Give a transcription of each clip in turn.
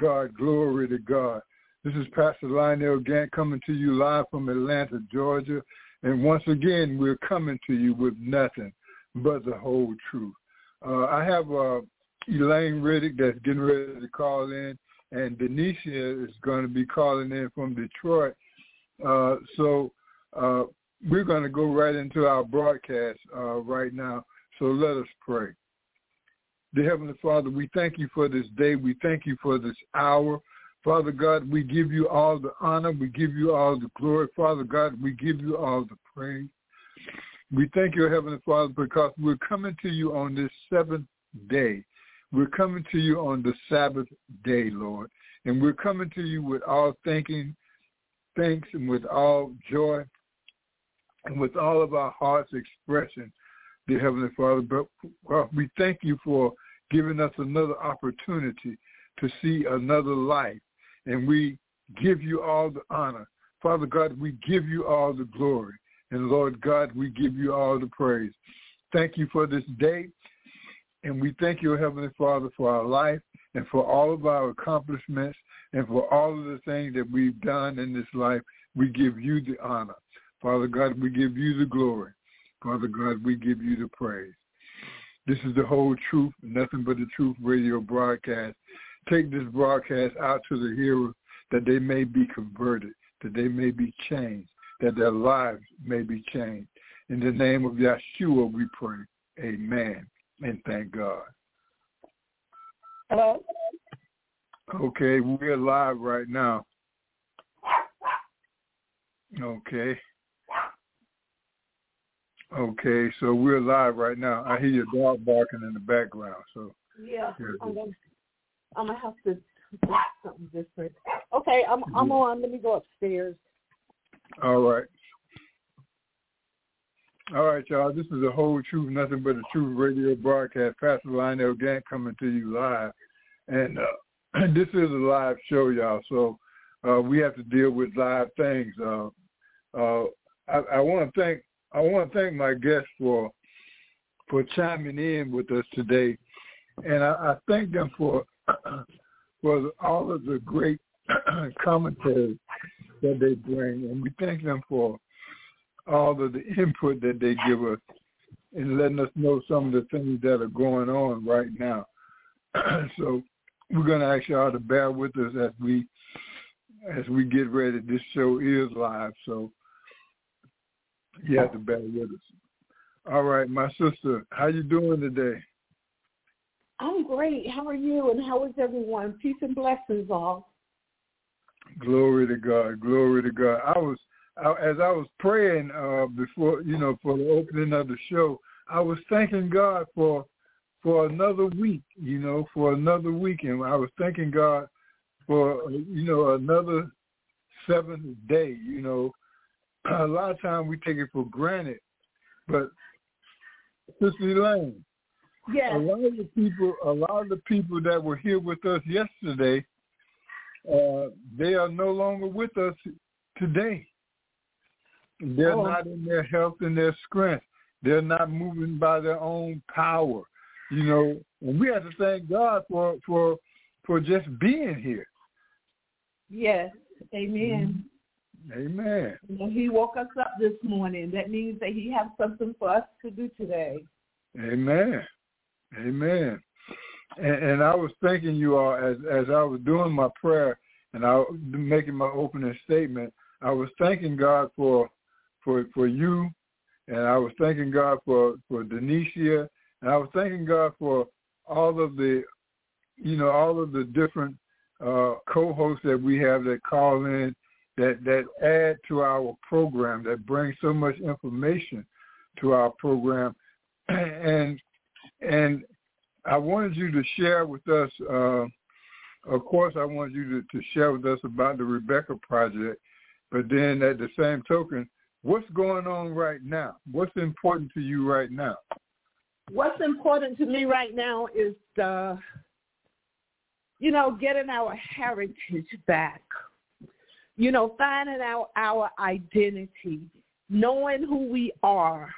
God, glory to God. This is Pastor Lionel Gantt coming to you live from Atlanta, Georgia. And once again, we're coming to you with nothing but the whole truth. Uh, I have uh, Elaine Riddick that's getting ready to call in, and Denicia is going to be calling in from Detroit. Uh, so uh, we're going to go right into our broadcast uh, right now. So let us pray. Dear Heavenly Father, we thank you for this day. We thank you for this hour. Father God, we give you all the honor. We give you all the glory. Father God, we give you all the praise. We thank you, Heavenly Father, because we're coming to you on this seventh day. We're coming to you on the Sabbath day, Lord. And we're coming to you with all thanking, thanks and with all joy and with all of our hearts expressing dear Heavenly Father. But we thank you for giving us another opportunity to see another life. And we give you all the honor. Father God, we give you all the glory. And Lord God, we give you all the praise. Thank you for this day. And we thank you, Heavenly Father, for our life and for all of our accomplishments and for all of the things that we've done in this life. We give you the honor. Father God, we give you the glory. Father God, we give you the praise. This is the whole truth, nothing but the truth radio broadcast. Take this broadcast out to the hearers that they may be converted, that they may be changed, that their lives may be changed. In the name of Yeshua we pray. Amen. And thank God. Hello? Okay, we're live right now. Okay. Okay, so we're live right now. I hear your dog barking in the background. So Yeah, Yeah, I'm gonna, I'm gonna have to do something different. Okay, I'm I'm on. Let me go upstairs. all right. All right, y'all. This is a whole truth, nothing but a truth radio broadcast. Pastor Lionel Gantt coming to you live, and uh, this is a live show, y'all. So uh, we have to deal with live things. Uh, uh, I, I want to thank I want to thank my guests for for chiming in with us today, and I, I thank them for for all of the great commentary that they bring, and we thank them for all of the input that they give us in letting us know some of the things that are going on right now. so we're going to ask y'all to bear with us as we as we get ready. This show is live, so you have to bear with us. All right, my sister, how you doing today? I'm great. How are you? And how is everyone? Peace and blessings, all. Glory to God. Glory to God. I was I, as I was praying uh, before, you know, for the opening of the show. I was thanking God for for another week, you know, for another weekend. I was thanking God for you know another seventh day. You know, a lot of time we take it for granted, but Sister Elaine, a lot of the people, a lot of the people that were here with us yesterday, uh, they are no longer with us today. They're Oh. not in their health and their strength. They're not moving by their own power, you know. And we have to thank God for for for just being here. Yes. Amen. Amen. Know, he woke us up this morning. That means that he has something for us to do today. Amen. Amen. And, and I was thanking you all as as I was doing my prayer and I making my opening statement. I was thanking God for for for you, and I was thanking God for for Denicia, and I was thanking God for all of the, you know, all of the different uh, co-hosts that we have that call in that that add to our program that bring so much information to our program and and I wanted you to share with us. Uh, of course, I wanted you to, to share with us about the Rebecca project, but then at the same token, what's going on right now? What's important to you right now? What's important to me right now is, uh, you know, getting our heritage back. You know, finding out our identity, knowing who we are,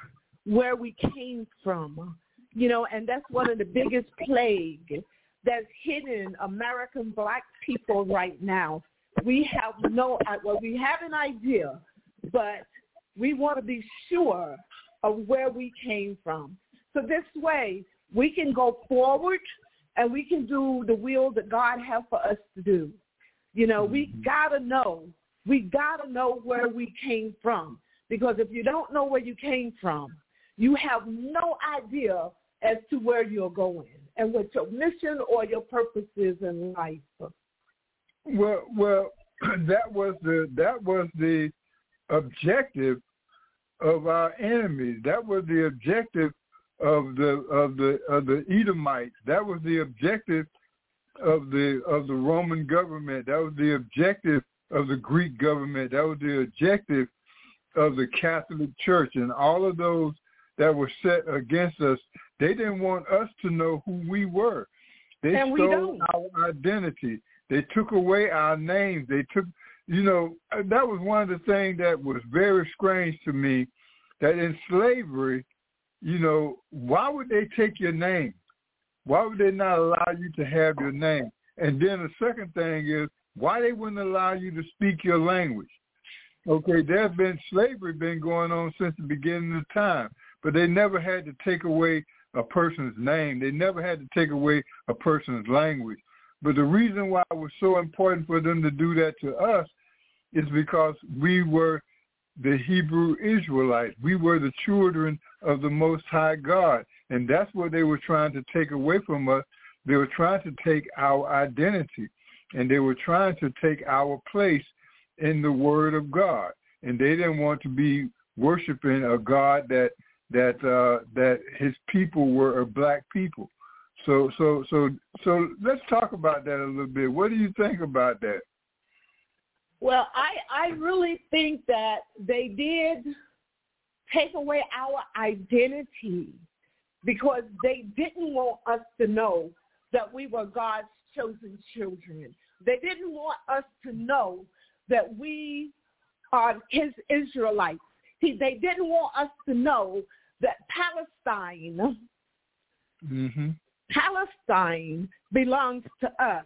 where we came from. You know, and that's one of the biggest plague that's hitting American black people right now. We have no, uh, well, we have an idea, but we want to be sure of where we came from. So this way, we can go forward and we can do the will that God has for us to do. You know, we Mm-hmm. gotta know. We gotta know where we came from. Because if you don't know where you came from, you have no idea as to where you're going and what your mission or your purpose is in life. Well, well, that was the that was the objective of our enemies. That was the objective of the of the of the Edomites. That was the objective of the of the Roman government. That was the objective of the Greek government. That was the objective of the Catholic Church and all of those that were set against us. They didn't want us to know who we were. They And stole our identity. They took away our names. They took, you know, that was one of the things that was very strange to me. That in slavery, you know, why would they take your name? Why would they not allow you to have your name? And then the second thing is why they wouldn't allow you to speak your language. Okay, there's been slavery been going on since the beginning of time, but they never had to take away a person's name. They never had to take away a person's language. But the reason why it was so important for them to do that to us is because we were the Hebrew Israelites. We were the children of the Most High God. And that's what they were trying to take away from us. They were trying to take our identity. And they were trying to take our place in the Word of God. And they didn't want to be worshiping a God that that uh, that his people were a black people. So so so so let's talk about that a little bit. What do you think about that? Well, I I really think that they did take away our identity because they didn't want us to know that we were God's chosen children. They didn't want us to know that we are his Israelites. He, they didn't want us to know that Palestine, hmm Palestine belongs to us.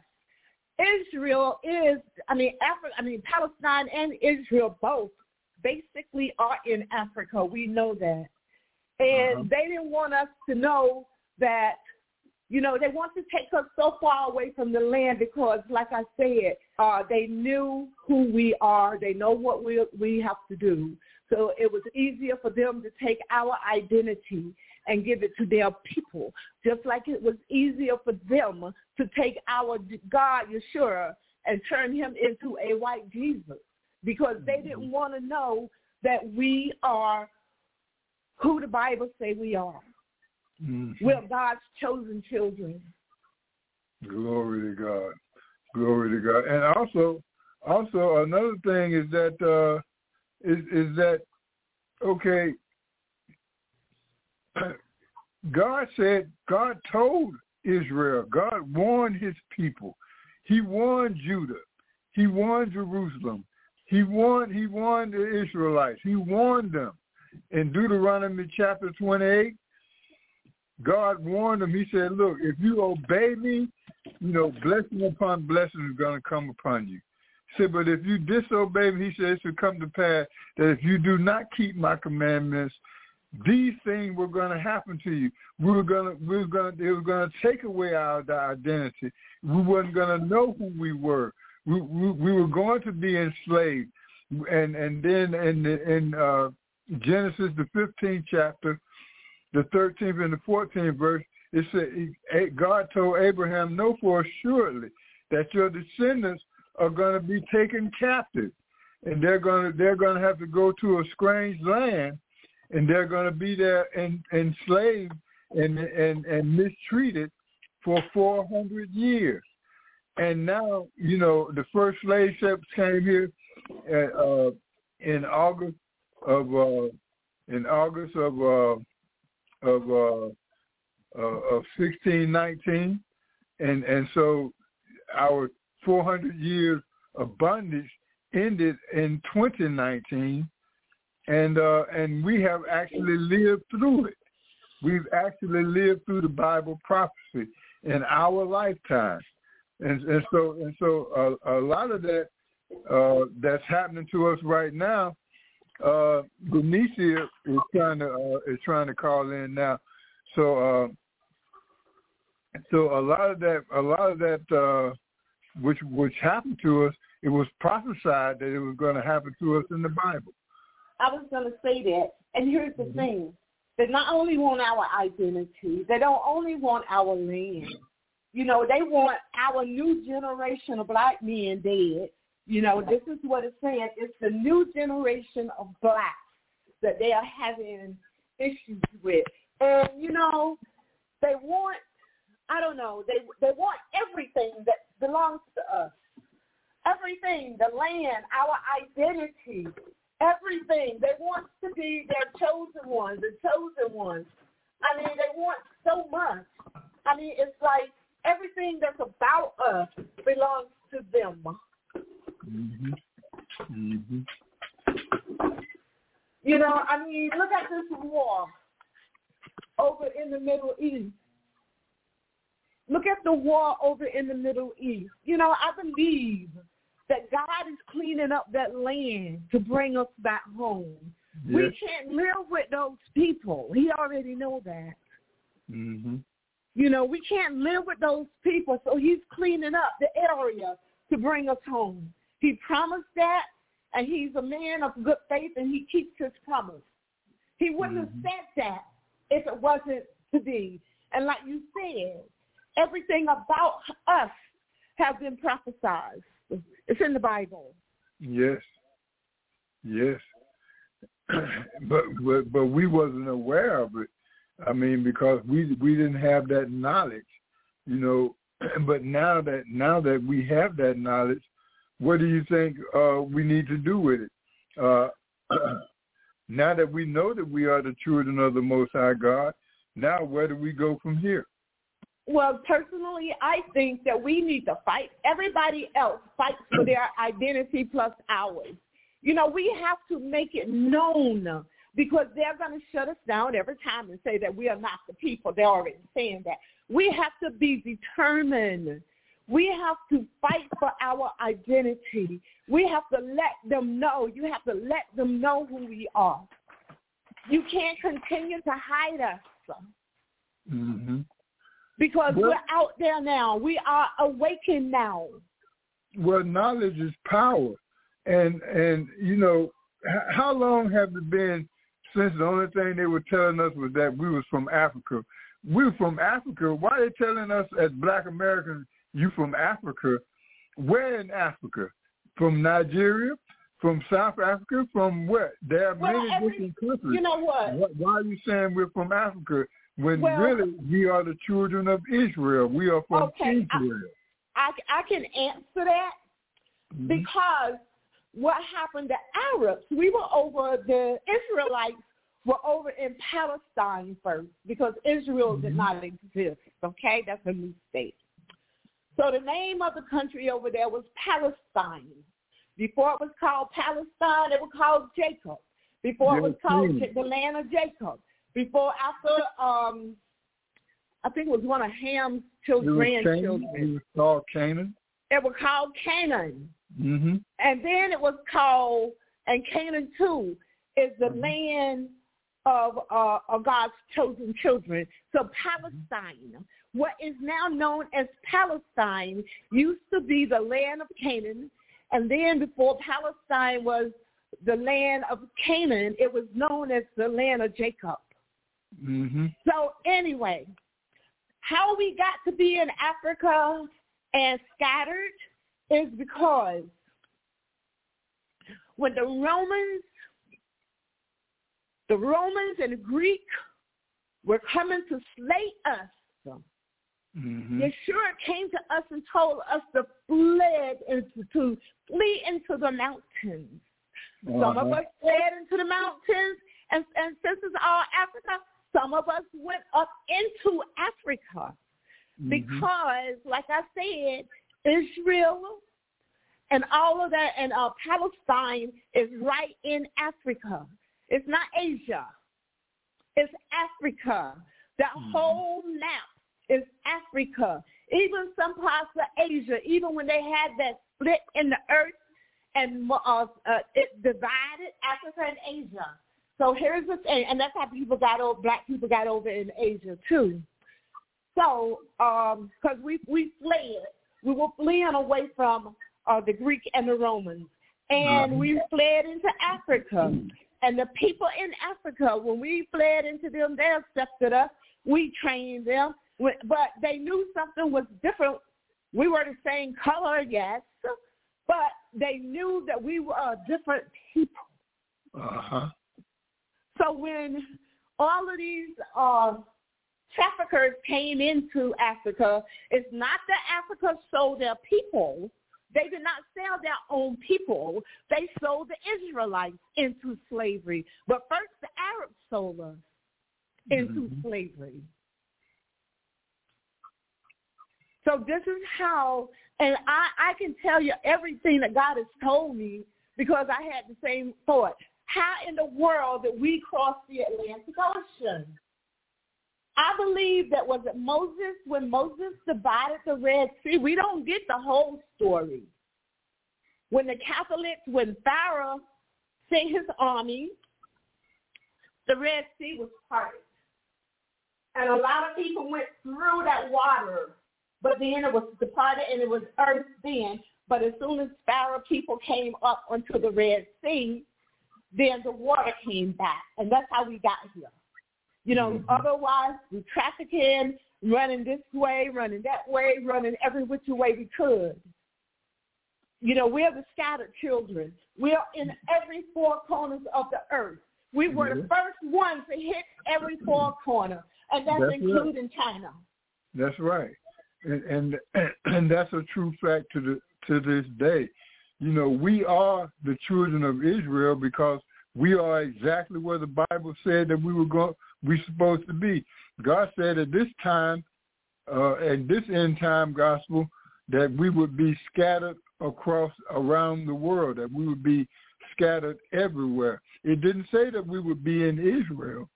Israel is, I mean, Africa, I mean, Palestine and Israel both basically are in Africa. We know that. And Uh-huh. they didn't want us to know that, you know, they want to take us so far away from the land because, like I said, uh, they knew who we are. They know what we we have to do. So it was easier for them to take our identity and give it to their people, just like it was easier for them to take our God, Yeshua, and turn him into a white Jesus because they didn't want to know that we are who the Bible say we are. hmm We're God's chosen children. Glory to God. Glory to God. And also, also another thing is that uh, is is that okay? God said God told Israel. God warned His people. He warned Judah. He warned Jerusalem. He warned He warned the Israelites. He warned them in Deuteronomy chapter twenty-eight. God warned them. He said, "Look, if you obey me, you know, blessing upon blessing is going to come upon you." He said, "But if you disobey me, he said, it should come to pass that if you do not keep my commandments, these things were going to happen to you. We were going to, we were going to, they were going to take away our identity. We weren't going to know who we were. We, we, we were going to be enslaved." And and then in in uh, Genesis the fifteenth chapter, the 13th and the 14th verse, it said God told Abraham, know for assuredly that your descendants are going to be taken captive, and they're going to they're going to have to go to a strange land, and they're going to be there in, enslaved and and and mistreated for 400 years. And now, you know, the first slave ships came here at, uh, in August of uh, in August of uh, of uh, uh, of 1619, and and so our 400 years of bondage ended in 2019, and uh, and we have actually lived through it. We've actually lived through the Bible prophecy in our lifetime, and and so and so a, a lot of that uh, that's happening to us right now. Uh, Benicia is trying to uh, is trying to call in now, so uh, so a lot of that a lot of that uh, which which happened to us, it was prophesied that it was going to happen to us in the Bible. I was going to say that. And here's the Mm-hmm. thing. They not only want our identity, they don't only want our land. You know, they want our new generation of black men dead. You know, this is what it's saying. It's the new generation of blacks that they are having issues with. And, you know, they want, I don't know, they they want everything that belongs to us. Everything, the land, our identity, everything. They want to be their chosen ones, the chosen ones. I mean, they want so much. I mean, it's like everything that's about us belongs to them. hmm hmm You know, I mean, look at this war over in the Middle East. Look at the war over in the Middle East. You know, I believe that God is cleaning up that land to bring us back home. We can't live with those people. He already know that. hmm You know, we can't live with those people, so he's cleaning up the area to bring us home. He promised that, and he's a man of good faith, and he keeps his promise. He wouldn't have said that if it wasn't to be. And like you said, everything about us has been prophesied. It's in the Bible. Yes. Yes. but but but we wasn't aware of it. I mean, because we we didn't have that knowledge, you know. But now that now that we have that knowledge, what do you think uh, we need to do with it? Uh, now that we know that we are the children of the Most High God, now where do we go from here? Well, personally, I think that we need to fight. Everybody else fights for their identity plus ours. You know, we have to make it known because they're going to shut us down every time and say that we are not the people. They're already saying that. We have to be determined. We have to fight for our identity. We have to let them know. You have to let them know who we are. You can't continue to hide us hmm because Well- we're out there now. We are awakened now. well, knowledge is power, and and you know how long have it been since the only thing they were telling us was that we was from Africa? We're from Africa. Why are they telling us as Black Americans you from Africa? Where in Africa? From Nigeria? From South Africa? From what? There are Well, many every- different countries. You know what? Why, why are you saying we're from Africa when Well- really we are the children of Israel? We are from Okay, I- Israel. I, I can answer that Mhm. because what happened to Arabs, we were over, the Israelites were over in Palestine first because Israel did Mhm. not exist, okay? That's a new state. So the name of the country over there was Palestine. Before it was called Palestine, it was called Jacob. Before it was called. The land of Jacob. Before, after, um, I think it was one of Ham's children, was Canaan. It was called Canaan. It was called Canaan. Mm-hmm. And then it was called, and Canaan too is the Mhm. land of, uh, of God's chosen children. So Palestine, what is now known as Palestine, used to be the land of Canaan. And then before Palestine was the land of Canaan, it was known as the land of Jacob. Mm-hmm. So anyway, how we got to be in Africa and scattered is because when the Romans, the Romans and the Greek were coming to slay us. Mhm. Yeshua came to us and told us to fled into to flee into the mountains. Some of Uh-huh. us fled into the mountains, and, and since it's all Africa, some of us went up into Africa Mhm. because, like I said, Israel and all of that, and uh, Palestine is right in Africa. It's not Asia. It's Africa. That Mhm. whole map is Africa. Even some parts of Asia, even when they had that split in the earth and uh, uh, it divided Africa and Asia. So here's the thing, and that's how people got over, black people got over in Asia too. So, because we we fled, we were fleeing away from uh, the Greek and the Romans, and we fled into Africa. And the people in Africa, when we fled into them, they accepted us. We trained them, but they knew something was different. We were the same color, yes, but they knew that we were a different people. Uh-huh. So when all of these uh, traffickers came into Africa, it's not that Africa sold their people. They did not sell their own people. They sold the Israelites into slavery. But first the Arabs sold us into Mhm. slavery. So this is how, and I, I can tell you everything that God has told me because I had the same thought. How in the world did we cross the Atlantic Ocean? I believe that was it Moses when Moses divided the Red Sea. We don't get the whole story. When the Catholics, when Pharaoh sent his army, the Red Sea was parted, and a lot of people went through that water. But then it was departed and it was earth then. But as soon as Pharaoh people came up onto the Red Sea, then the water came back, and that's how we got here. You know, Mhm. otherwise we trafficking, running this way, running that way, running every which way we could. You know, we're the scattered children. We're in every four corners of the earth. We were the Mhm. first ones to hit every four corner, and that's, That's right. including China. That's right, and, and and that's a true fact to the to this day. You know, we are the children of Israel because we are exactly where the Bible said that we were going. We supposed to be. God said at this time, uh, at this end time gospel, that we would be scattered across around the world. That we would be scattered everywhere. It didn't say that we would be in Israel.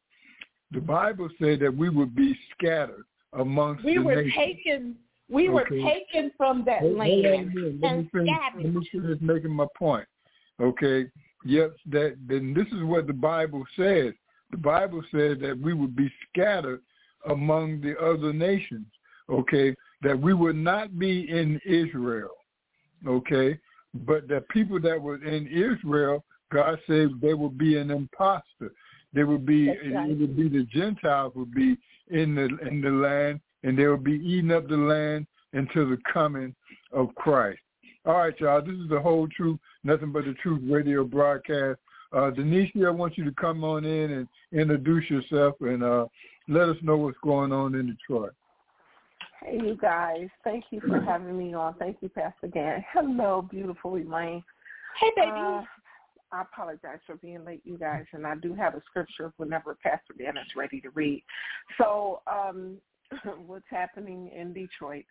The Bible said that we would be scattered amongst the nations. We were taken. We were taken from that Hold- hold land me and finish, let me finish making my point. Okay. Yes, that then this is what the Bible says. The Bible says that we would be scattered among the other nations. Okay. That we would not be in Israel. Okay. But the people that were in Israel, God said they would be an imposter. They would be right. it would be the Gentiles would be in the in the land and they will be eating up the land until the coming of Christ. All right, y'all. This is the whole truth, nothing but the truth radio broadcast. Uh, Denise, I want you to come on in and introduce yourself and uh, let us know what's going on in Detroit. Hey, you guys. Thank you for having me on. Thank you, Pastor Dan. Hello, beautiful Elaine. Hey, baby. Uh, I apologize for being late, you guys, and I do have a scripture whenever Pastor Dan is ready to read. So, um, what's happening in Detroit?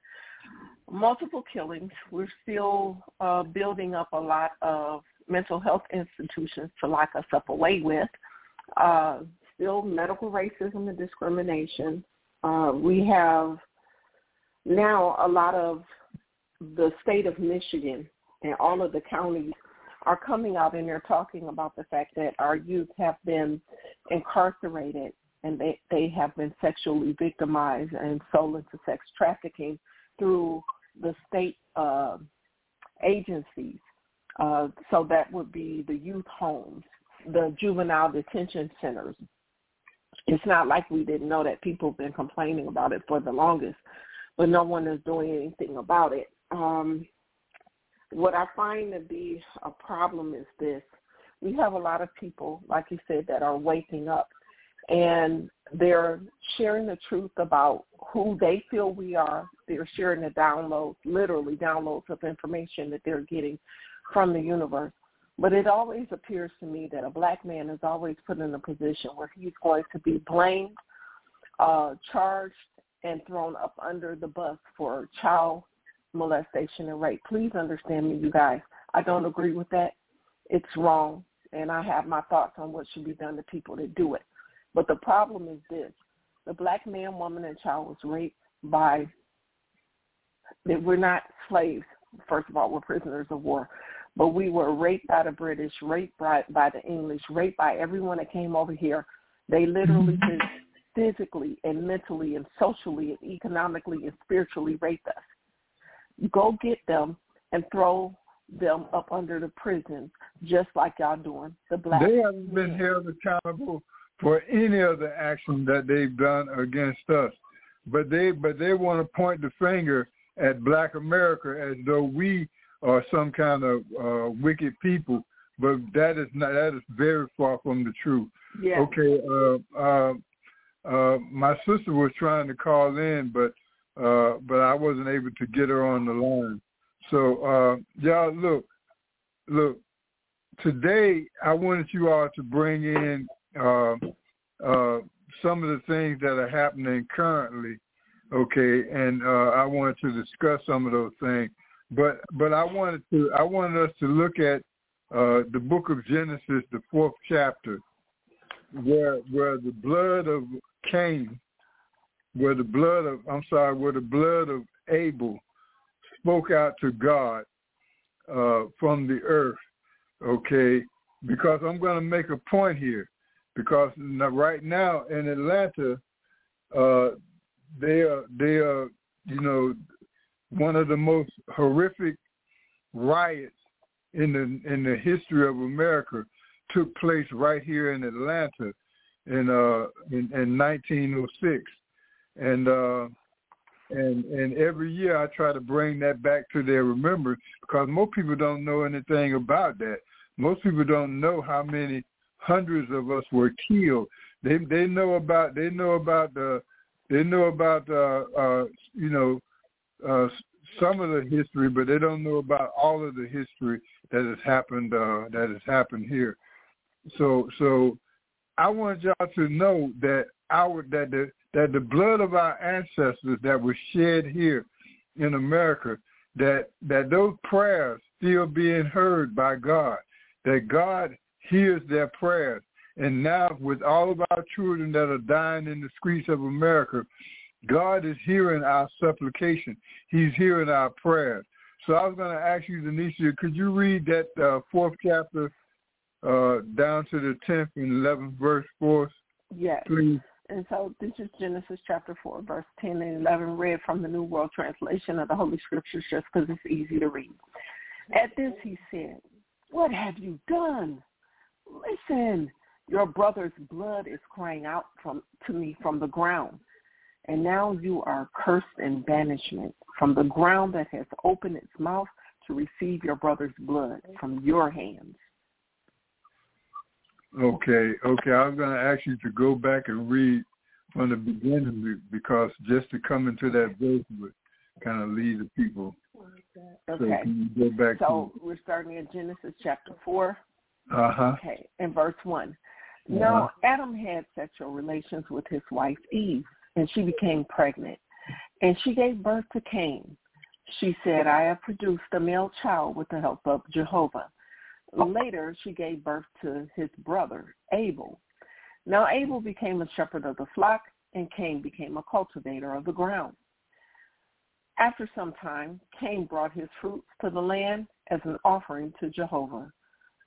Multiple killings. We're still uh, building up a lot of mental health institutions to lock us up away with. Uh, still medical racism and discrimination. Uh, we have now a lot of the state of Michigan and all of the counties are coming out and they're talking about the fact that our youth have been incarcerated and they, they have been sexually victimized and sold into sex trafficking through the state uh, agencies. Uh, so that would be the youth homes, the juvenile detention centers. It's not like we didn't know that people have been complaining about it for the longest, but no one is doing anything about it. Um, what I find to be a problem is this. We have a lot of people, like you said, that are waking up and they're sharing the truth about who they feel we are. They're sharing the downloads, literally downloads of information that they're getting from the universe. But it always appears to me that a black man is always put in a position where he's going to be blamed, uh, charged, and thrown up under the bus for child molestation and rape. Please understand me, you guys. I don't agree with that. It's wrong, and I have my thoughts on what should be done to people that do it. But the problem is this. The black man, woman, and child was raped by, that we're not slaves. First of all, we're prisoners of war. But we were raped by the British, raped by, by the English, raped by everyone that came over here. They literally mm-hmm. just physically and mentally and socially and economically and spiritually raped us. Go get them and throw them up under the prisons, just like y'all doing the black. They haven't been held accountable for any of the action that they've done against us. But they but they want to point the finger at black America as though we are some kind of uh, wicked people. But that is not that is very far from the truth. Yeah. Okay, uh, uh, uh, my sister was trying to call in, but uh, but I wasn't able to get her on the line. So uh, y'all look, look. Today I wanted you all to bring in uh, uh, some of the things that are happening currently. Okay, and uh, I wanted to discuss some of those things. But but I wanted to I wanted us to look at uh, the book of Genesis, the fourth chapter, where where the blood of Cain, where the blood of I'm sorry, where the blood of Abel spoke out to God uh, from the earth. Okay, because I'm going to make a point here, because right now in Atlanta, uh, they are they are you know one of the most horrific riots in the in the history of America took place right here in Atlanta in uh in, in 1906 and uh and and every year I try to bring that back to their remembrance because most people don't know anything about that. Most people don't know how many hundreds of us were killed. They they know about they know about the they know about uh uh you know uh some of the history, but they don't know about all of the history that has happened uh that has happened here. So so I want y'all to know that our that the that the blood of our ancestors that was shed here in America, that that those prayers still being heard by God, that God hears their prayers. And now with all of our children that are dying in the streets of America, God is hearing our supplication. He's hearing our prayers. So I was going to ask you, Denisha, could you read that uh, fourth chapter uh, down to the 10th and 11th verse for us? Yes. Please. And so this is Genesis chapter 4, verse 10 and 11, read from the New World Translation of the Holy Scriptures just because it's easy to read. At this he said, What have you done? Listen, your brother's blood is crying out from to me from the ground. And now you are cursed in banishment from the ground that has opened its mouth to receive your brother's blood from your hands. Okay, okay. I was going to ask you to go back and read from the beginning because just to come into that verse would kind of lead the people. So Okay. can you go back So we're starting at Genesis chapter 4. Uh-huh. Okay, in verse 1. Now Adam had sexual relations with his wife Eve, and she became pregnant. And she gave birth to Cain. She said, I have produced a male child with the help of Jehovah. Later, she gave birth to his brother, Abel. Now Abel became a shepherd of the flock, and Cain became a cultivator of the ground. After some time, Cain brought his fruits to the land as an offering to Jehovah.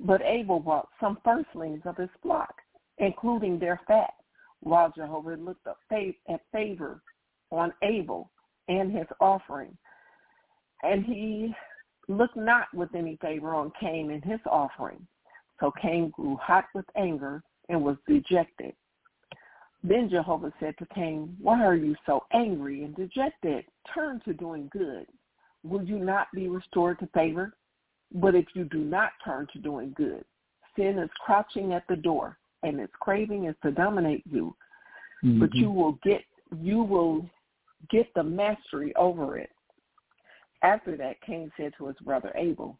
But Abel brought some firstlings of his flock, including their fat, while Jehovah looked at favor on Abel and his offering. And he looked not with any favor on Cain and his offering. So Cain grew hot with anger and was dejected. Then Jehovah said to Cain, Why are you so angry and dejected? Turn to doing good. Will you not be restored to favor? But if you do not turn to doing good, sin is crouching at the door, and its craving is to dominate you, Mhm. but you will get you will get the mastery over it. After that, Cain said to his brother Abel,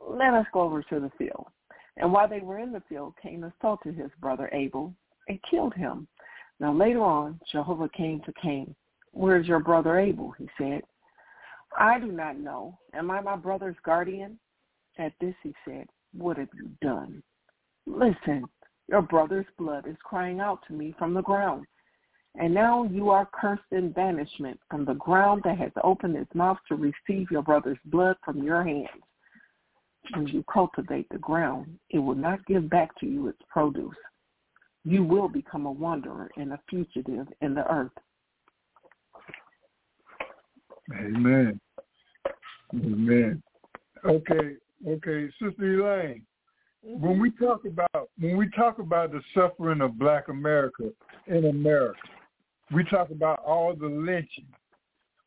Let us go over to the field. And while they were in the field, Cain assaulted his brother Abel and killed him. Now later on, Jehovah came to Cain. Where is your brother Abel? He said. I do not know. Am I my brother's guardian? At this he said, What have you done? Listen, your brother's blood is crying out to me from the ground. And now you are cursed in banishment from the ground that has opened its mouth to receive your brother's blood from your hands. When you cultivate the ground, it will not give back to you its produce. You will become a wanderer and a fugitive in the earth. Amen. Amen. Okay, okay, Sister Elaine. When mm-hmm. we talk about when we talk about the suffering of Black America in America, we talk about all the lynching.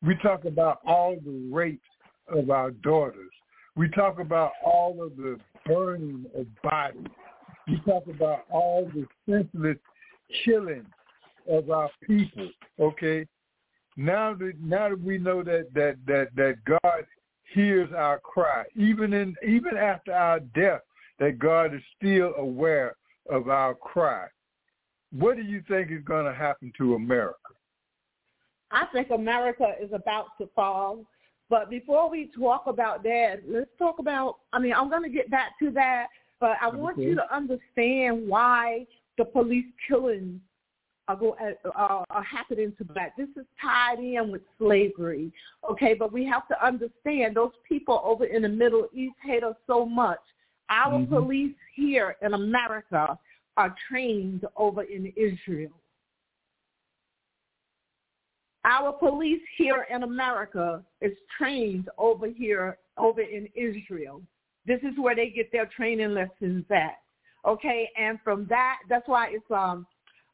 We talk about all the rapes of our daughters. We talk about all of the burning of bodies. We talk about all the senseless killing of our people. Okay, now that now that we know that that that that God hears our cry, even in even after our death, that God is still aware of our cry. What do you think is going to happen to America? I think America is about to fall. But before we talk about that, let's talk about, I mean, I'm going to get back to that, but I want Okay. you to understand why the police killings are, go, uh, are happening to black. This is tied in with slavery, okay? But we have to understand those people over in the Middle East hate us so much. Our Mhm. police here in America are trained over in Israel. Our police here in America is trained over here, over in Israel. This is where they get their training lessons at. Okay, and from that, that's why it's um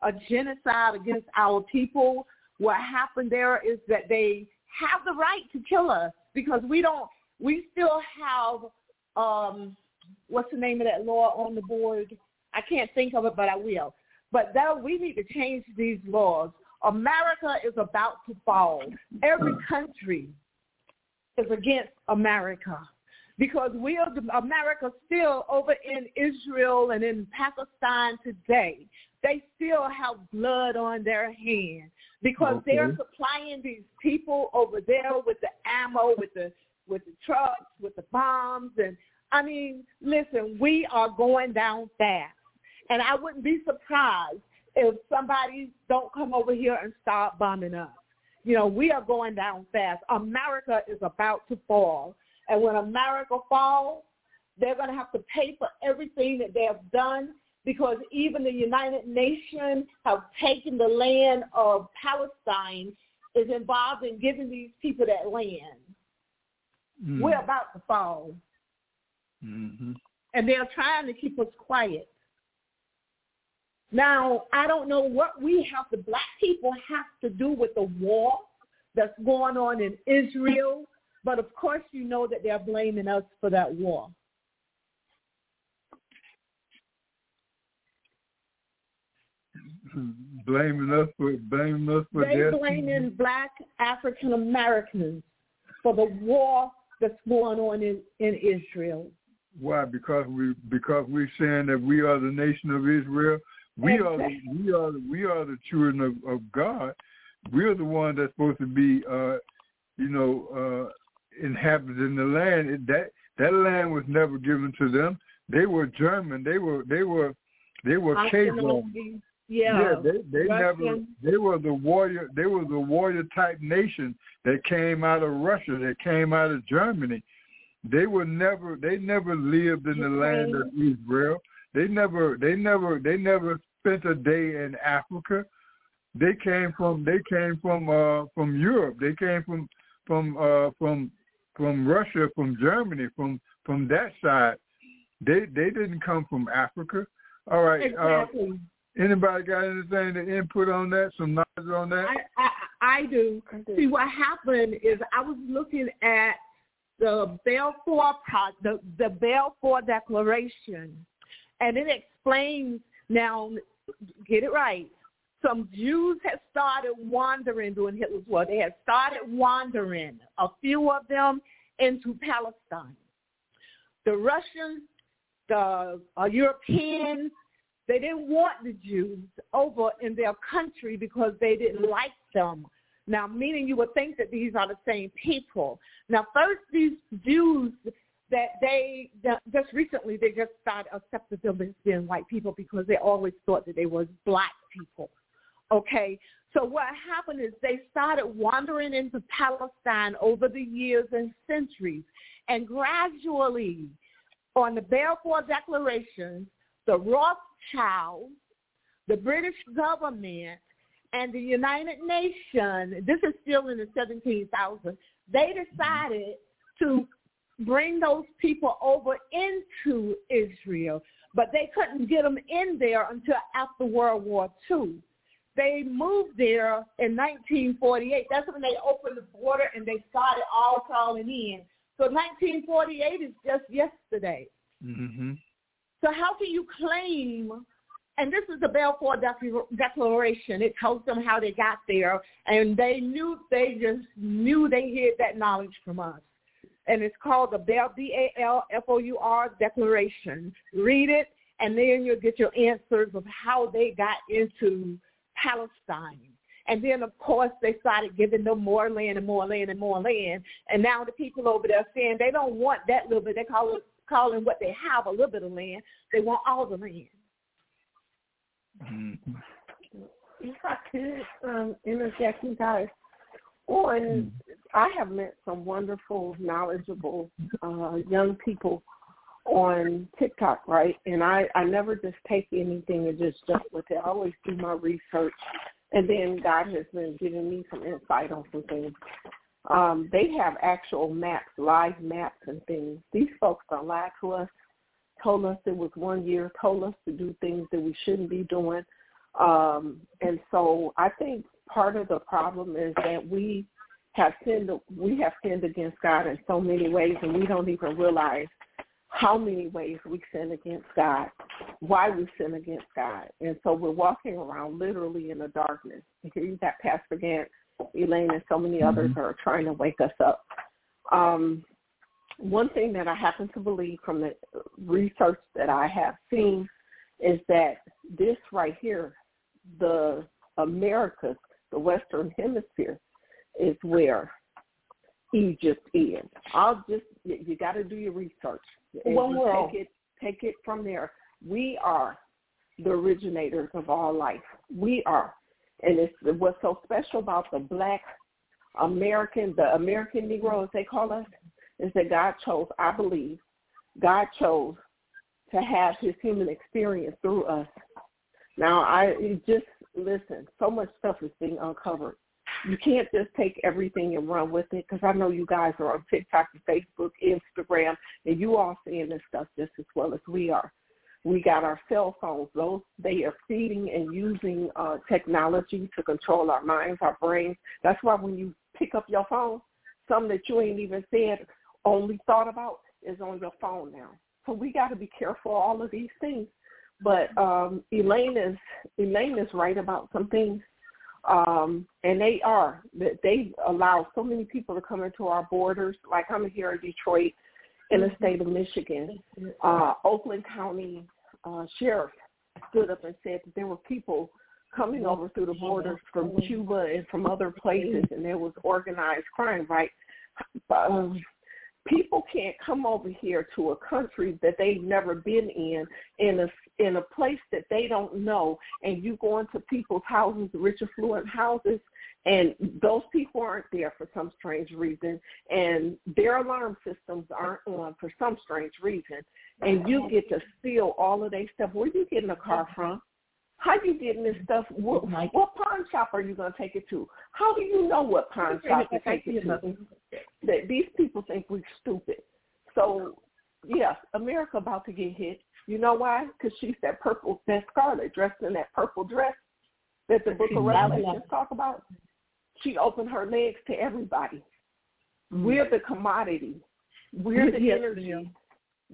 a genocide against our people. What happened there is that they have the right to kill us because we don't. We still have um what's the name of that law on the board? I can't think of it, but I will. But that we need to change these laws. America is about to fall. Every country is against America because we are America still over in Israel and in Pakistan today. They still have blood on their hands because Okay. they're supplying these people over there with the ammo, with the with the trucks, with the bombs, and I mean, listen, we are going down fast, and I wouldn't be surprised if somebody don't come over here and start bombing us. You know, we are going down fast. America is about to fall. And when America falls, they're going to have to pay for everything that they have done because even the United Nations have taken the land of Palestine is involved in giving these people that land. Mm. We're about to fall. hmm And they're trying to keep us quiet. Now, I don't know what we have, the black people have to do with the war that's going on in Israel, but of course you know that they're blaming us for that war. Blaming us for blaming us for They're death. blaming black African Americans for the war that's going on in, in Israel. Why? Because we because we're saying that we are the nation of Israel. We are the, we are the, we are the children of, of God. We're the ones that's supposed to be, uh, you know, uh, inhabiting the land. It, that that land was never given to them. They were German. They were they were they were cave Romans. Ashkenazi, Yeah. they they never they were the warrior they were the warrior type nation that came out of Russia, that came out of Germany. They were never they never lived in the land of Israel. They never they never they never spent a day in Africa. They came from they came from uh from Europe. They came from from uh from from Russia, from Germany, from from that side. They they didn't come from Africa. All right. Uh, Exactly. Anybody got anything to input on that? Some knowledge on that? I, I, I do. I do. See, what happened is I was looking at the Balfour pro- the the Balfour Declaration, and it explains Now, get it right. Some Jews had started wandering during Hitler's war. They had started wandering, a few of them, into Palestine. The Russians, the uh, Europeans, they didn't want the Jews over in their country because they didn't like them. Now, meaning you would think that these are the same people. Now, first, these Jews that they that just recently they just started accepting them as being white people because they always thought that they was black people. Okay, so what happened is they started wandering into Palestine over the years and centuries, and gradually, on the Balfour Declaration, the Rothschilds, the British government, and the United Nations, this is still in the 17,000, they decided to bring those people over into Israel, but they couldn't get them in there until after World War II. They moved there in 1948. That's when they opened the border and they started all calling in. So 1948 is just yesterday. Mm-hmm. So how can you claim and this is the Balfour Declaration. It tells them how they got there, and they knew they just knew they hid that knowledge from us. And it's called the B-A-L-F-O-U-R Declaration. Read it, and then you'll get your answers of how they got into Palestine. And then, of course, they started giving them more land and more land and more land. And now the people over there saying they don't want that little bit. They call it calling what they have a little bit of land. They want all the land. Mm-hmm. If I could um, interject, you guys, on I have met some wonderful, knowledgeable uh, young people on TikTok, right? And I I never just take anything and just jump with it. I always do my research, and then God has been giving me some insight on some things. Um, they have actual maps, live maps and things. These folks don't lie to us told us it was one year, told us to do things that we shouldn't be doing. Um, and so I think part of the problem is that we have sinned we have sinned against God in so many ways and we don't even realize how many ways we sin against God, why we sin against God. And so we're walking around literally in the darkness. And here you got Pastor Gantt, Elaine, and so many others mm-hmm. are trying to wake us up. Um, one thing that I happen to believe from the research that I have seen is that this right here, the Americas, the Western Hemisphere, is where Egypt is. I'll just you got to do your research. World. Take it, take it from there. We are the originators of all life. We are, and it's what's so special about the Black American, the American Negro, as they call us, is that God chose, I believe, God chose to have his human experience through us. Now, I just listen, so much stuff is being uncovered. You can't just take everything and run with it because I know you guys are on TikTok and Facebook, Instagram, and you all seeing this stuff just as well as we are. We got our cell phones. Those they are feeding and using uh, technology to control our minds, our brains. That's why when you pick up your phone, something that you ain't even said only thought about is on your phone now. So we got to be careful all of these things. But um, Elaine is Elaine is right about some things, um, and they are that they allow so many people to come into our borders. Like I'm here in Detroit, in the state of Michigan, uh, Oakland County uh, sheriff stood up and said that there were people coming over through the borders from Cuba and from other places, and there was organized crime. Right. Um, people can't come over here to a country that they've never been in in a in a place that they don't know and you go into people's houses rich affluent houses and those people aren't there for some strange reason and their alarm systems aren't on for some strange reason and you get to steal all of their stuff. Where you getting a car from how you getting this stuff? What, what pawn shop are you going to take it to? How do you know what pawn shop to take it to? That these people think we're stupid. So, yeah, America about to get hit. You know why? Because she's that purple, that Scarlet dressed in that purple dress that the Book of Revelations talk about. She opened her legs to everybody. Mm-hmm. We're the commodity. We're the energy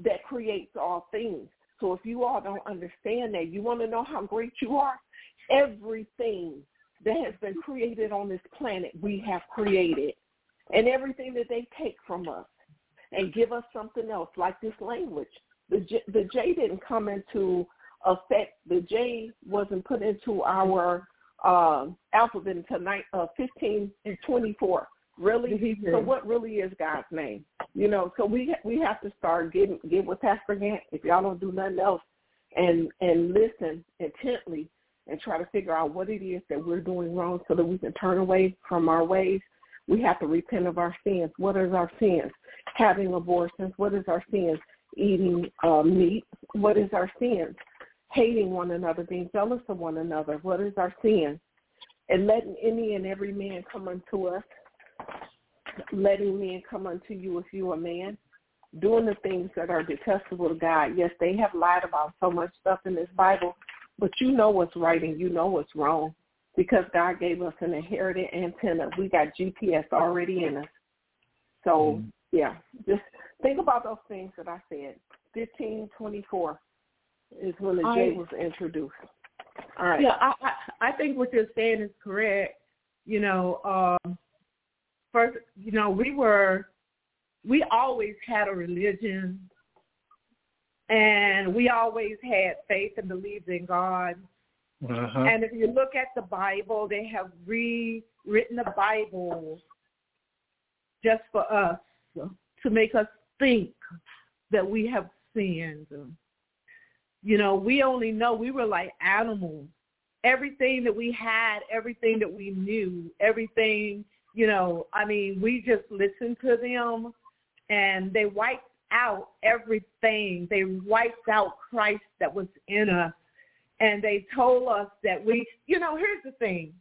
that creates all things. So if you all don't understand that, you want to know how great you are? Everything that has been created on this planet, we have created. And everything that they take from us and give us something else, like this language. The J, the J didn't come into effect. The J wasn't put into our uh, alphabet until ni- uh, 15 and 24. Really? So what really is God's name? You know, so we we have to start getting get with Pastor Gantt if y'all don't do nothing else, and and listen intently and try to figure out what it is that we're doing wrong so that we can turn away from our ways. We have to repent of our sins. What is our sins? Having abortions. What is our sins? Eating uh, meat. What is our sins? Hating one another, being jealous of one another. What is our sin? And letting any and every man come unto us letting men come unto you if you are a man, doing the things that are detestable to God. Yes, they have lied about so much stuff in this Bible, but you know what's right and you know what's wrong because God gave us an inherited antenna. We got GPS already in us. So, mm-hmm. yeah, just think about those things that I said. 1524 is when the J was introduced. All right. Yeah, I, I I think what you're saying is correct. You know, um, first, you know, we were, we always had a religion, and we always had faith and believed in God. Uh-huh. And if you look at the Bible, they have rewritten the Bible just for us to make us think that we have sinned. You know, we only know we were like animals. Everything that we had, everything that we knew, everything you know, I mean, we just listened to them and they wiped out everything. They wiped out Christ that was in us. And they told us that we, you know, here's the thing.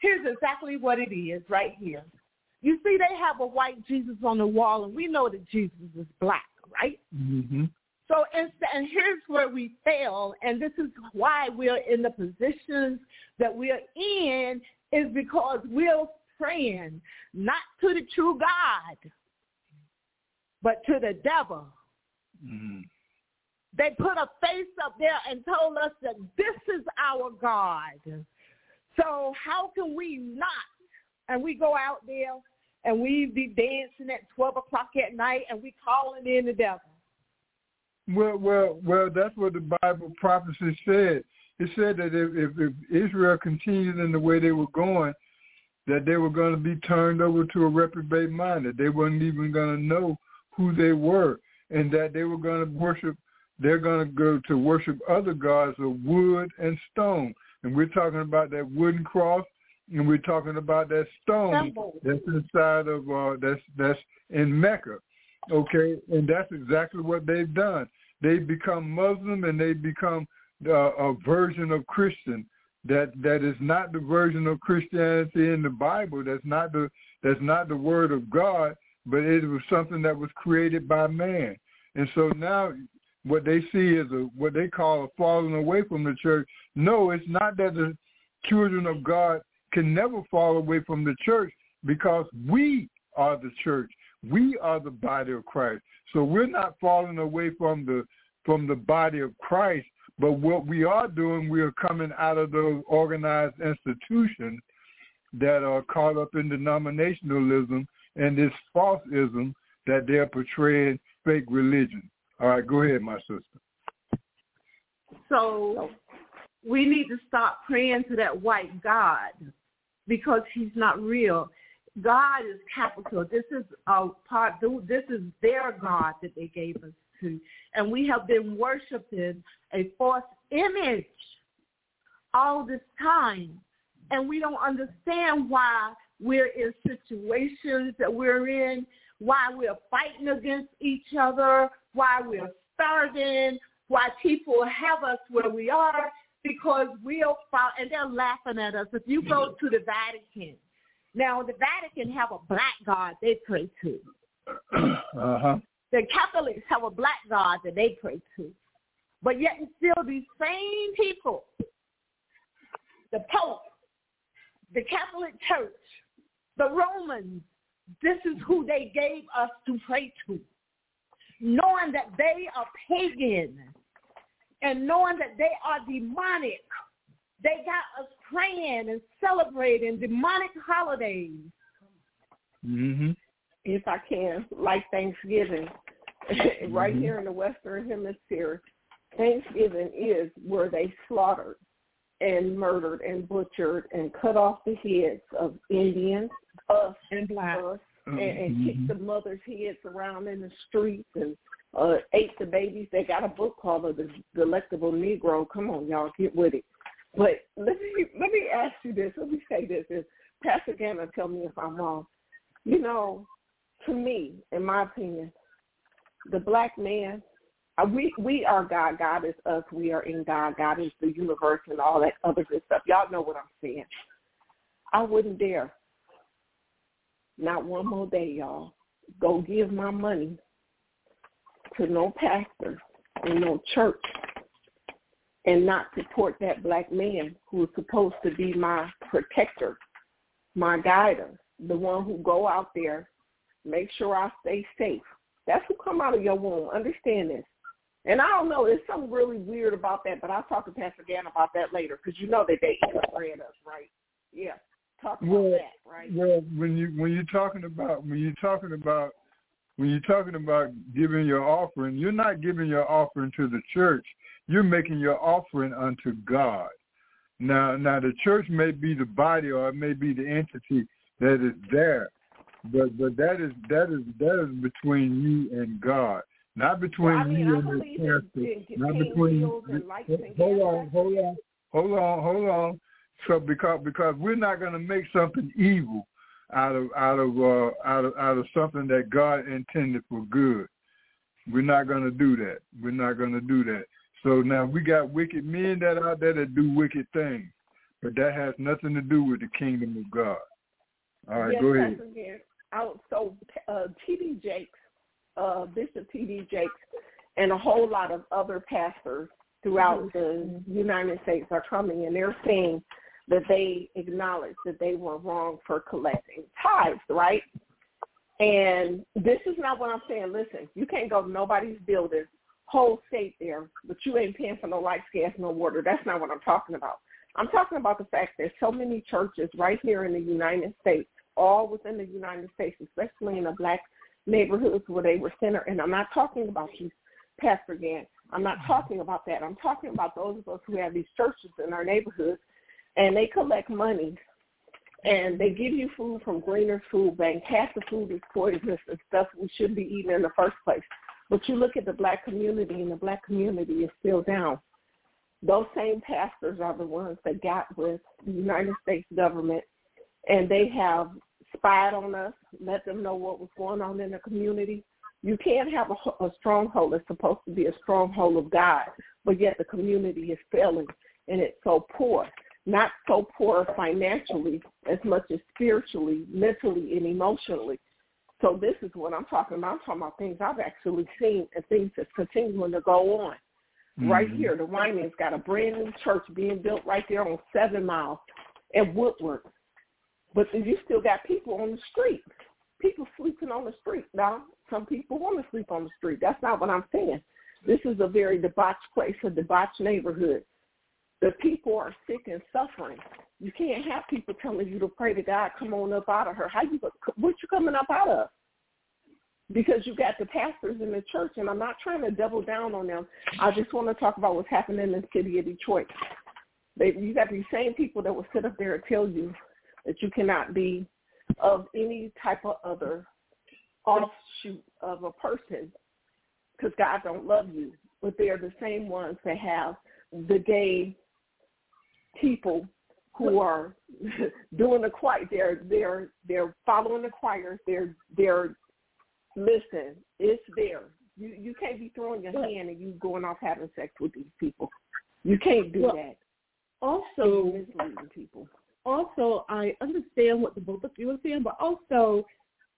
Here's exactly what it is right here. You see, they have a white Jesus on the wall, and we know that Jesus is black, right? Mm-hmm. So, and, and here's where we fail, and this is why we're in the positions that we're in, is because we're praying not to the true God, but to the devil. Mm-hmm. They put a face up there and told us that this is our God. So how can we not? And we go out there and we be dancing at 12 o'clock at night and we calling in the devil. Well, well, well. That's what the Bible prophecy said. It said that if, if, if Israel continued in the way they were going, that they were going to be turned over to a reprobate mind, that they weren't even going to know who they were, and that they were going to worship, they're going to go to worship other gods of wood and stone. And we're talking about that wooden cross, and we're talking about that stone that's inside of, uh, that's, that's in Mecca. Okay, and that's exactly what they've done. They've become Muslim and they become uh, a version of Christian that that is not the version of Christianity in the Bible. That's not the that's not the word of God, but it was something that was created by man. And so now what they see is a what they call a falling away from the church. No, it's not that the children of God can never fall away from the church because we are the church. We are the body of Christ. So we're not falling away from the from the body of Christ but what we are doing, we are coming out of those organized institutions that are caught up in denominationalism and this falseism that they're portraying fake religion. All right, go ahead, my sister. So we need to stop praying to that white God because he's not real. God is capital. This is a part. This is their God that they gave us to, and we have been worshiping a false image all this time, and we don't understand why we're in situations that we're in, why we're fighting against each other, why we're starving, why people have us where we are, because we'll fall, and they're laughing at us. If you go to the Vatican, now the Vatican have a black God they pray to. Uh-huh. The Catholics have a black God that they pray to. But yet and still these same people, the Pope, the Catholic Church, the Romans, this is who they gave us to pray to. Knowing that they are pagan. and knowing that they are demonic. They got us praying and celebrating demonic holidays. Mm-hmm. if I can, like Thanksgiving, right here in the Western Hemisphere, Thanksgiving is where they slaughtered and murdered and butchered and cut off the heads of Indians, us, And black. us, and, and Mhm. kicked the mothers' heads around in the streets and uh, ate the babies. They got a book called The Delectable Negro. Come on, y'all, get with it. But let me let me ask you this. Let me say this. Is Pastor Gannon tell me if I'm wrong. You know, to me, in my opinion, the black man, uh, we we are God. God is us. We are in God. God is the universe and all that other good stuff. Y'all know what I'm saying. I wouldn't dare, not one more day, y'all, go give my money to no pastor in no church and not support that black man who is supposed to be my protector, my guider, the one who go out there, make sure I stay safe. That's who come out of your womb. Understand this. And I don't know, there's something really weird about that, but I'll talk to Pastor Gantt about that later because you know that they inbred us, right? Yeah. Talk about Well, that, right? Well, when you when you're talking about when you're talking about when you're talking about giving your offering, you're not giving your offering to the church. You're making your offering unto God. Now, now the church may be the body or it may be the entity that is there, but but that is that is that is between you and God, not between Well, I mean, you I and the pastor, not between. bills and lights and hold on, hold on, hold on, hold on. So because because we're not going to make something evil out of out of uh, out of out of something that God intended for good. We're not going to do that. We're not going to do that. So now we got wicked men that out there that do wicked things, but that has nothing to do with the kingdom of God. All right, yes, go ahead. Out, so uh, T.D. Jakes, uh, Bishop T.D. Jakes, and a whole lot of other pastors throughout the United States are coming, and they're saying that they acknowledge that they were wrong for collecting tithes, right? And this is not what I'm saying. Listen, you can't go to nobody's building, whole state there, but you ain't paying for no lights, gas, no water. That's not what I'm talking about. I'm talking about the fact there's so many churches right here in the United States, all within the United States, especially in the black neighborhoods where they were centered. And I'm not talking about you, Pastor Gantt. I'm not mm-hmm. talking about that. I'm talking about those of us who have these churches in our neighborhoods, and they collect money, and they give you food from Gleaners Food Bank. Half the food is poisonous and stuff we shouldn't be eating in the first place. But you look at the black community, and the black community is still down those same pastors are the ones that got with the United States government and they have spied on us, let them know what was going on in the community. You can't have a, a stronghold that's supposed to be a stronghold of God, but yet the community is failing and it's so poor. Not so poor financially as much as spiritually, mentally, and emotionally. So this is what I'm talking about. I'm talking about things I've actually seen and things that's continuing to go on right Mhm. here. The Wyman's got a brand new church being built right there on Seven Mile and Woodward. But you still got people on the street. People sleeping on the street. Now, some people want to sleep on the street. That's not what I'm saying. This is a very debauched place, a debauched neighborhood. The people are sick and suffering. You can't have people telling you to pray to God, come on up out of her. How you what you coming up out of? because you got the pastors in the church, and I'm not trying to double down on them. I just want to talk about what's happening in the city of Detroit. They, you got these same people that will sit up there and tell you that you cannot be of any type of other offshoot of a person because God don't love you. But they're the same ones that have the gay people who are doing the choir. They're they're they're following the choir. They're they're listen. It's there. You you can't be throwing your hand and you going off having sex with these people. You can't do Well, that. Also, misleading people. Also I understand what the both of you were saying, but also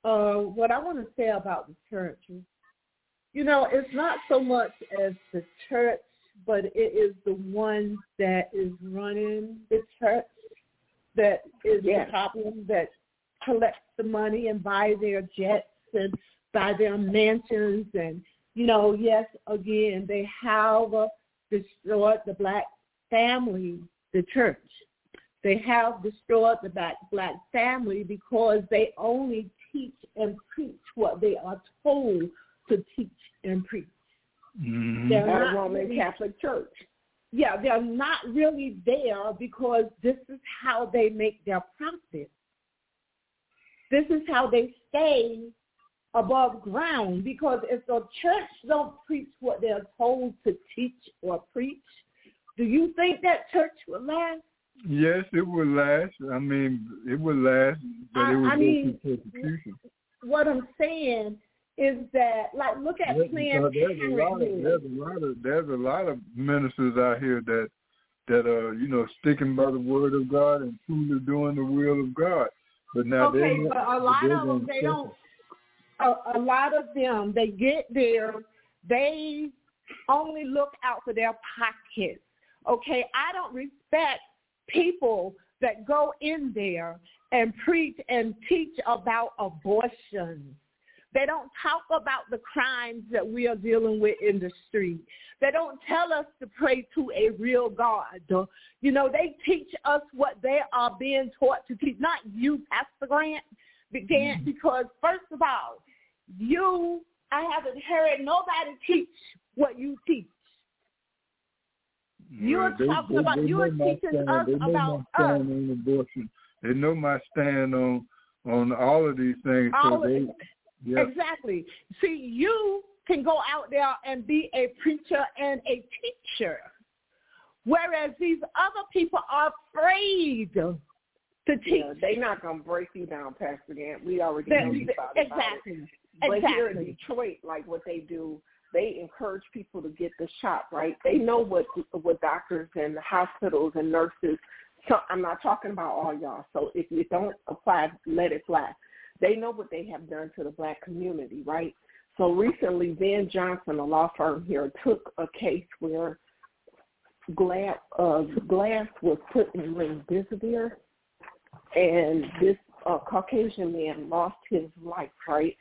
uh, what I want to say about the church you know, it's not so much as the church, but it is the one that is running the church that is Yes. the problem that collects the money and buy their jets and buy their mansions and you know, yes, again, they have destroyed the black family, the church. They have destroyed the black, black family because they only teach and preach what they are told to teach and preach. Mhm. They're At not Roman really- Catholic Church. yeah, they're not really there because this is how they make their profit. This is how they stay above ground because if the church don't preach what they're told to teach or preach, do you think that church will last? Yes, it would last. I mean, it would last, but I- it would I go mean, through persecution. What I'm saying is that, like, look at Yes, Planned there's a lot of Parenthood. there's a lot of there's a lot of ministers out here that that are you know sticking by the word of God and truly doing the will of God. But now Okay, but a lot of them, they don't. A, a lot of them, they get there, they only look out for their pockets. Okay, I don't respect people that go in there and preach and teach about abortion. They don't talk about the crimes that we are dealing with in the street. They don't tell us to pray to a real God. You know, they teach us what they are being taught to teach. Not you, Pastor Grant, began mm-hmm. because first of all, you I haven't heard nobody teach what you teach. You're Well, talking about- you know are my teaching stand. us they know about my stand on abortion. They know my stand on on all of these things. All so of they, it. yeah, Exactly. See, you can go out there and be a preacher and a teacher, whereas these other people are afraid to teach. Yeah, they're not gonna break you down, Pastor Gantt. We already They- know you about it. exactly. But here in Detroit, like what they do, they encourage people to get the shot, right? They know what what doctors and hospitals and nurses. So I'm not talking about all y'all. So if you don't apply, let it fly. They know what they have done to the black community, right? So recently, Van Johnson, a law firm here, took a case where glass uh, glass was put in remdesivir, and this uh, Caucasian man lost his life, right?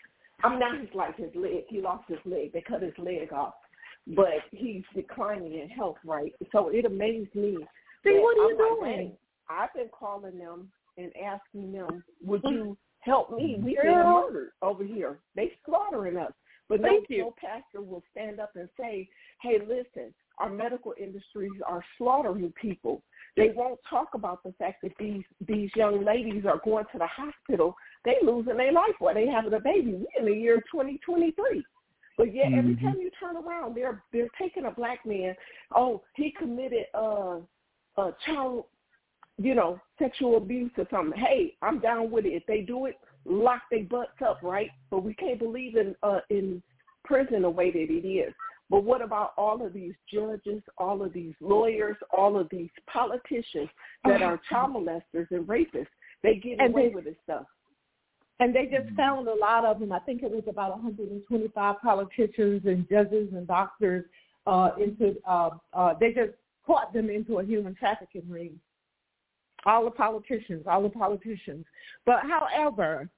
I'm not his life, his leg. He lost his leg. They cut his leg off, but he's declining in health, right? So it amazed me. See, what are you I'm doing? "Dang, I've been calling them and asking them, would you help me? Mm-hmm. We've been Girl. murdered over here. They slaughtering us. But no, Thank you. no pastor will stand up and say, hey, listen, our medical industries are slaughtering people. They won't talk about the fact that these these young ladies are going to the hospital. They losing their life while they having a baby. We in the year 2023. But yet every Mhm. time you turn around, they're they're taking a black man. Oh, he committed uh, uh child, you know, sexual abuse or something. Hey, I'm down with it. If they do it, lock their butts up, right? But we can't believe in uh in prison the way that it is. But what about all of these judges, all of these lawyers, all of these politicians that are child molesters and rapists? They get And away they- with this stuff. And they just found a lot of them. I think it was about 125 politicians and judges and doctors uh, into. Uh, uh, they just caught them into a human trafficking ring. All the politicians, all the politicians. But however,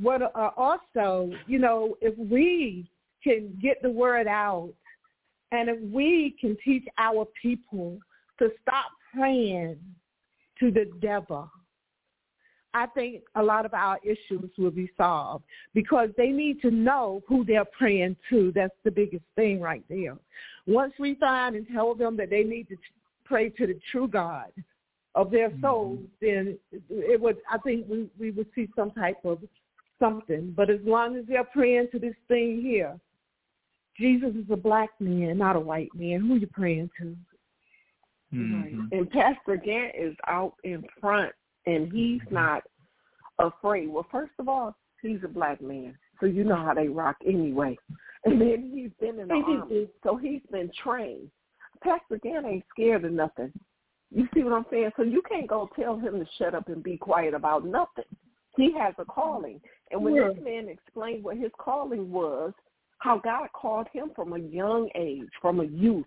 what uh, also, you know, if we can get the word out, and if we can teach our people to stop praying to the devil. I think a lot of our issues will be solved because they need to know who they're praying to. That's the biggest thing right there. Once we find and tell them that they need to pray to the true God of their souls, then it would. I think we we would see some type of something. But as long as they're praying to this thing here, Jesus is a black man, not a white man. Who are you praying to? Mhm. And Pastor Gantt is out in front, and he's mm-hmm. not afraid. Well, first of all, he's a black man, so you know how they rock anyway. And then he's been in the He- he- army, so he's been trained. Pastor Gantt ain't scared of nothing. You see what I'm saying? So you can't go tell him to shut up and be quiet about nothing. He has a calling. And when Yeah. this man explained what his calling was, how God called him from a young age, from a youth,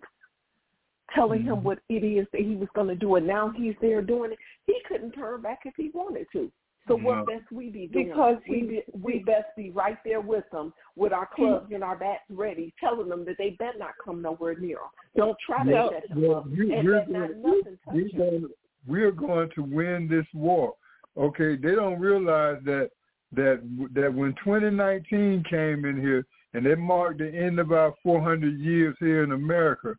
telling him mm-hmm. what it is that he was going to do, and now he's there doing it. He couldn't turn back if he wanted to. So what No. best we be doing? Because we be, we best be right there with them with our clubs and our bats ready, telling them that they better not come nowhere near them. Don't try to No. set them Well, up, you- and you're let not going- nothing touch we're them. going, we're going to win this war. Okay, they don't realize that that that when 2019 came in here and they marked the end of our 400 years here in America.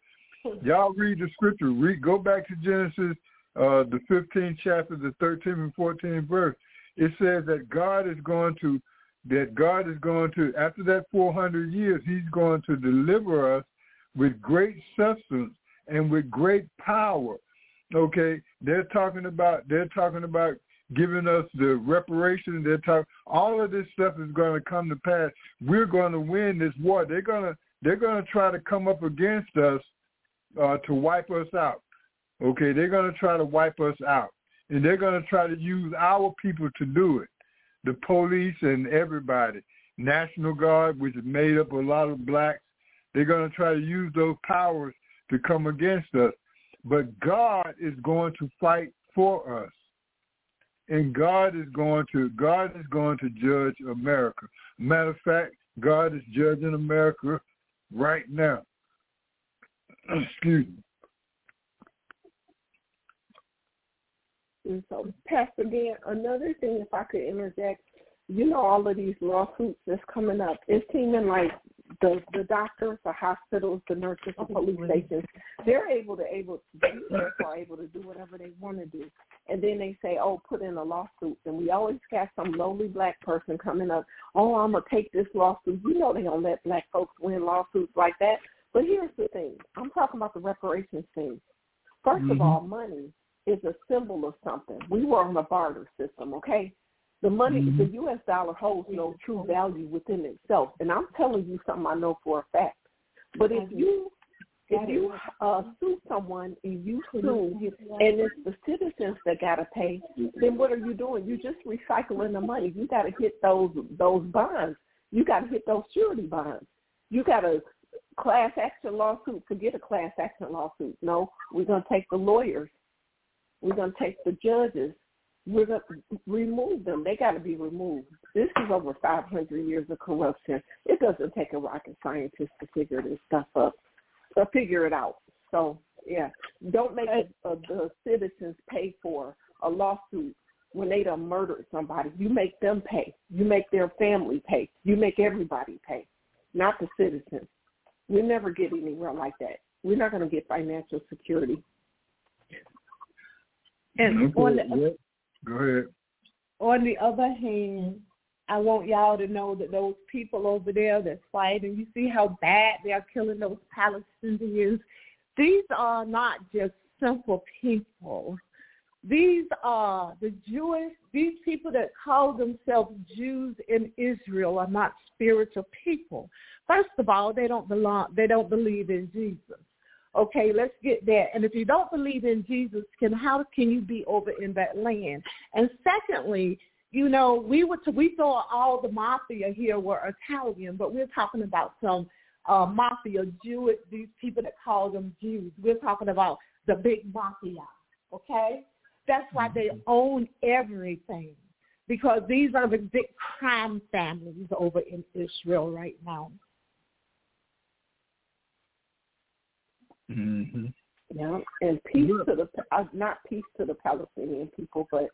Y'all read the scripture. Read, go back to Genesis, uh, the 15th chapter, the 13th and 14th verse. It says that God is going to that God is going to after that 400 years, He's going to deliver us with great substance and with great power. Okay, they're talking about they're talking about giving us the reparation. They're talking all of this stuff is going to come to pass. We're going to win this war. They're gonna they're gonna try to come up against us uh, to wipe us out. Okay, they're gonna try to wipe us out, and they're gonna try to use our people to do it. The police and everybody, National Guard, which is made up of a lot of blacks, they're gonna try to use those powers to come against us. But God is going to fight for us. And God is going to God is going to judge America. Matter of fact, God is judging America right now. Excuse me. And so, Pastor Dan, another thing, if I could interject, you know, all of these lawsuits that's coming up, it's seeming like the the doctors, the hospitals, the nurses, the police mm-hmm. stations, they're able to able to do, are able to do whatever they want to do, and then they say, oh, put in a lawsuit, and we always got some lowly black person coming up, oh, I'm gonna take this lawsuit. You know, they don't let black folks win lawsuits like that. But here's the thing, I'm talking about the reparations thing. 1st of Mhm. all, money is a symbol of something. We were on a barter system, okay? The money, Mhm. the U.S. dollar holds no true value within itself, and I'm telling you something I know for a fact. But if you if you uh, sue someone and you sue, and it's the citizens that got to pay, then what are you doing? You're just recycling the money. You got to hit those those bonds. You got to hit those surety bonds. You got to class action lawsuit. Forget a class action lawsuit. No, we're going to take the lawyers. We're going to take the judges. We're going to remove them. They got to be removed. This is over 500 years of corruption. It doesn't take a rocket scientist to figure this stuff up, or figure it out. So, yeah, don't make uh, the citizens pay for a lawsuit when they done murdered somebody. You make them pay. You make their family pay. You make everybody pay, not the citizens. We never get anywhere like that. We're not going to get financial security. And Okay, on the. Go ahead. on the other hand, I want y'all to know that those people over there that's fighting, you see how bad they're killing those Palestinians. These are not just simple people. These are the Jewish, these people that call themselves Jews in Israel are not spiritual people. First of all, they don't belong, they don't believe in Jesus. Okay, let's get that. And if you don't believe in Jesus, can how can you be over in that land? And secondly, you know, we were to, we thought all the mafia here were Italian, but we're talking about some uh, mafia Jewish, these people that call them Jews. We're talking about the big mafia. Okay, that's why they own everything because these are the big crime families over in Israel right now. Mm-hmm. Yeah, and peace Yeah. to the uh, not peace to the Palestinian people, but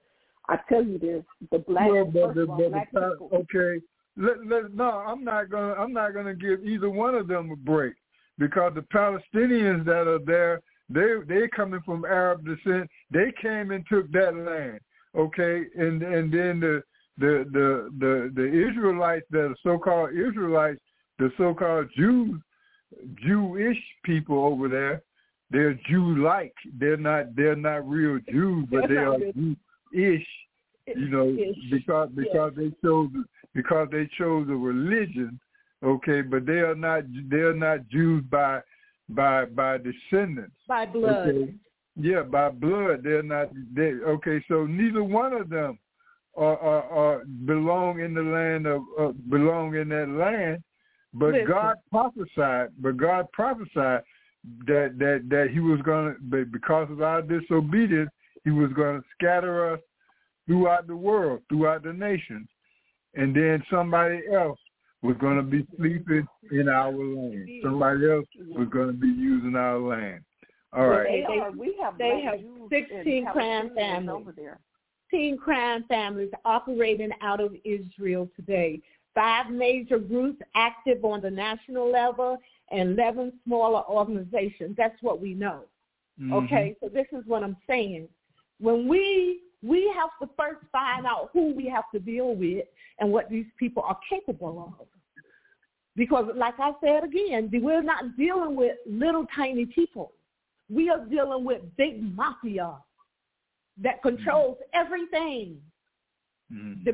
I tell you this: the black Well, but first the, of all, but black Pa- people. okay. Let, let, no, I'm not gonna. I'm not gonna give either one of them a break because the Palestinians that are there, they they coming from Arab descent. They came and took that land. Okay, and and then the the the the, the Israelites the so-called Israelites, the so-called Jews, Jewish people over there, they're Jew-like. They're not. They're not real Jews, but They're they not are real- Jew-ish you know, Ish. because because they chose because they chose a religion, okay, but they are not they are not Jews by by by descendants. By blood. Okay. Yeah, by blood. They're not they okay, so neither one of them are are, are belong in the land of uh, belong in that land. But Listen. God prophesied but God prophesied that that that he was gonna because of our disobedience he was gonna scatter us throughout the world, throughout the nations, and then somebody else was going to be sleeping in our land. Somebody else was going to be using our land. All right. They They- are. We have they have 16 and clan Palestinians families. over there. 16 crime families operating out of Israel today. Five major groups active on the national level and 11 smaller organizations. That's what we know. Mhm. Okay, so this is what I'm saying. When we we have to first find out who we have to deal with and what these people are capable of. Because like I said again, we're not dealing with little tiny people. We are dealing with big mafia that controls everything. Mhm. The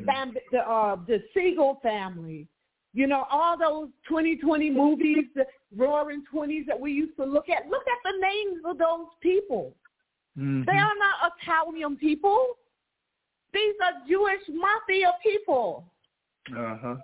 the uh, the Siegel family, you know, all those 2020 movies, the Roaring Twenties that we used to look at. Look at the names of those people. Mhm. They are not Italian people. These are Jewish mafia people Uh-huh.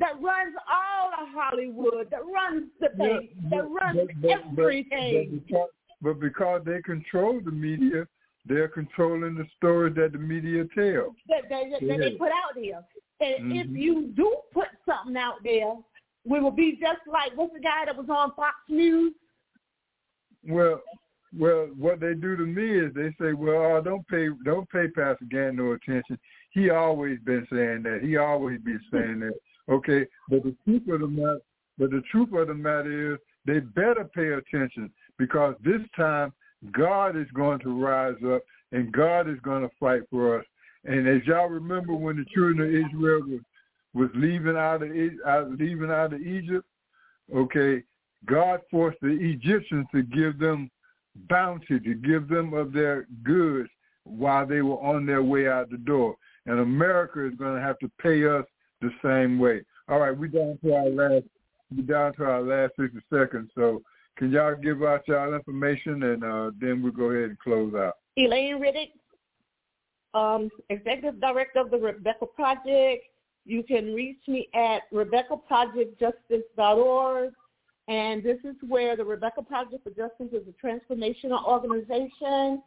That runs all of Hollywood, that runs the Yeah, that runs but- but- everything. But because, but because they control the media, they're controlling the stories that the media tell. that they, that they put out there. And if Mhm. you do put something out there, we will be just like what's the guy that was on Fox News? Well, well, what they do to me is they say, "Well, oh, don't pay, don't pay Pastor Gantt no attention. He always been saying that. He always been saying that." Okay, but the truth of the matter, but the truth of the matter is, they better pay attention because this time God is going to rise up and God is going to fight for us. And as y'all remember, when the children of Israel was was leaving out of out, leaving out of Egypt, okay, God forced the Egyptians to give them bounty, to give them of their goods while they were on their way out the door. And America is going to have to pay us the same way. All right, we're down to our last, we're down to our last 60 seconds. So can y'all give out y'all information and uh, then we'll go ahead and close out. Elaine Riddick, um, Executive Director of the Rebecca Project. You can reach me at RebeccaProjectJustice.org. And this is where the Rebecca Project for Justice is a transformational organization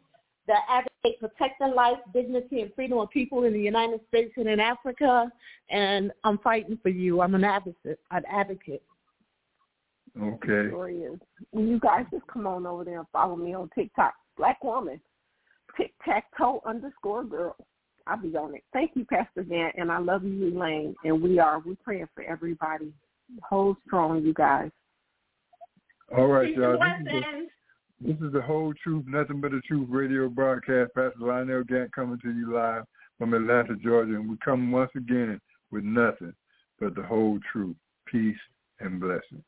that advocate protecting life, dignity, and freedom of people in the United States and in Africa. And I'm fighting for you. I'm an advocate. An advocate. Okay. Sure is. And you guys just come on over there and follow me on TikTok. Black woman. Tic tac toe underscore girl. I'll be on it. Thank you, Pastor Dan, and I love you, Elaine. And we are we praying for everybody. Hold strong, you guys. All right, Peace y'all. And This is, the, this is the whole truth, nothing but the truth radio broadcast. Pastor Lionel Gantt coming to you live from Atlanta, Georgia, and we come once again with nothing but the whole truth. Peace and blessings.